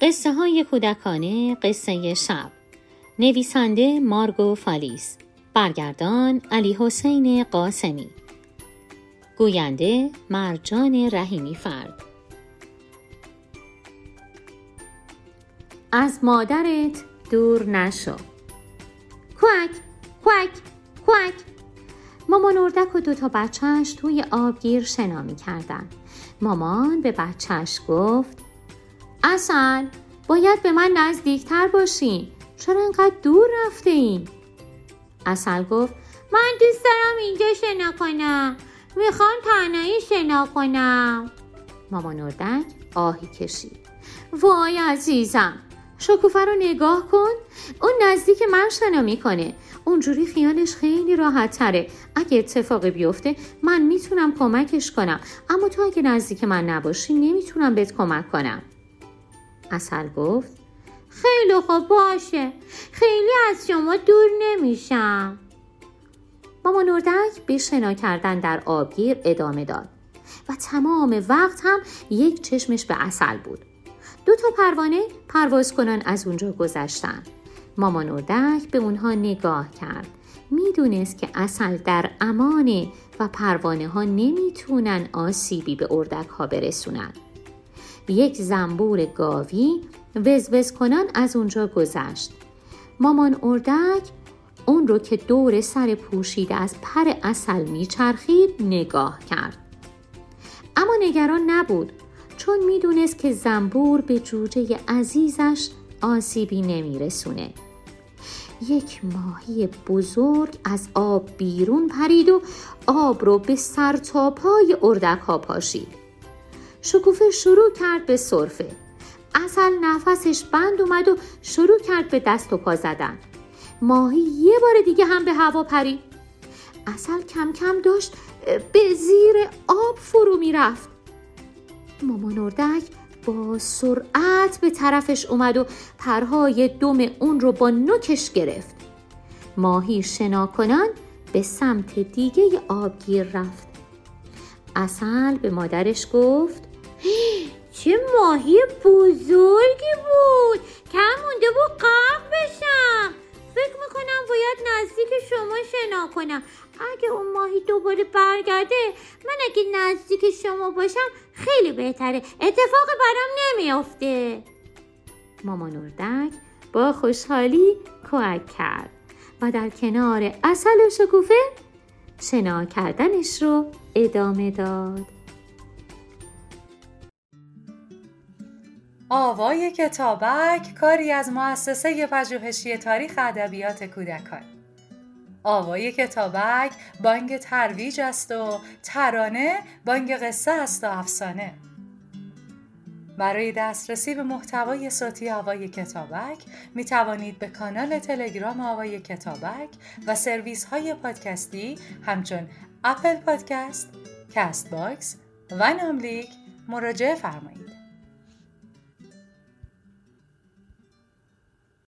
قصه های کودکانه قصه شب. نویسنده مارگو فالیس. برگردان علی حسین قاسمی. گوینده مرجان رحیمی فرد. از مادرت دور نشو. کوک کوک کوک. مامان اردک و دوتا بچهش توی آبگیر شنا می کردن. مامان به بچهش گفت اصل باید به من نزدیکتر باشین چرا انقدر دور رفته این؟ اصل گفت من دوست دارم اینجا شنا کنم می‌خوام تنهایی شنا کنم. مامان اردک آهی کشید. وای عزیزم شکوفه رو نگاه کن اون نزدیک من شنا می‌کنه. اونجوری خیالش خیلی راحت تره. اگه اتفاقی بیفته من می‌تونم کمکش کنم. اما تو اگه نزدیک من نباشی نمی‌تونم بهت کمک کنم. اصل گفت خیلی خوب باشه. خیلی از شما دور نمیشم. ماما نردک به شنا کردن در آبگیر ادامه داد و تمام وقت هم یک چشمش به اصل بود. دو تا پروانه پرواز کنن از اونجا گذشتن. مامان اردک به اونها نگاه کرد. می‌دونست که اصل در امانه و پروانه ها نمی‌تونن آسیبی به اردک ها برسونن. یک زنبور گاوی وزوز کنن از اونجا گذشت. مامان اردک اون رو که دور سر پوشیده از پر اصل میچرخید نگاه کرد. اما نگران نبود چون می‌دونست که زنبور به جوجه عزیزش آسیبی نمیرسونه. یک ماهی بزرگ از آب بیرون پرید و آب رو به سر تا پای اردک ها پاشید. شکوفه شروع کرد به صرفه اصل نفسش بند اومد و شروع کرد به دست و پا زدن. ماهی یه بار دیگه هم به هوا پرید اصل کم کم داشت به زیر آب فرو می‌رفت. مامان اردک با سرعت به طرفش اومد و پرهای دم اون رو با نوکش گرفت. ماهی شنا کنان به سمت دیگه آبگیر رفت. اصل به مادرش گفت چه ماهی بزرگی بود. کم مونده بود قرق بشم. فکر می‌کنم باید نزدیک شما شنا کنم. اگه اون ماهی دوباره برگرده من اگه نزدیک شما باشم خیلی بهتره. اتفاقی برام نمیافته. مامان اردک با خوشحالی کوک کرد و در کنار اصل و شکوفه شنا کردنش رو ادامه داد. آوای کتابک کاری از مؤسسه پژوهشی تاریخ ادبیات کودکان آوای کتابک بانگ ترویج است و ترانه بانگ قصه است و افسانه برای دسترسی به محتوای صوتی آوای کتابک می توانید به کانال تلگرام آوای کتابک و سرویس های پادکستی همچون Apple Podcast، Castbox و ناملیک مراجعه فرمایید.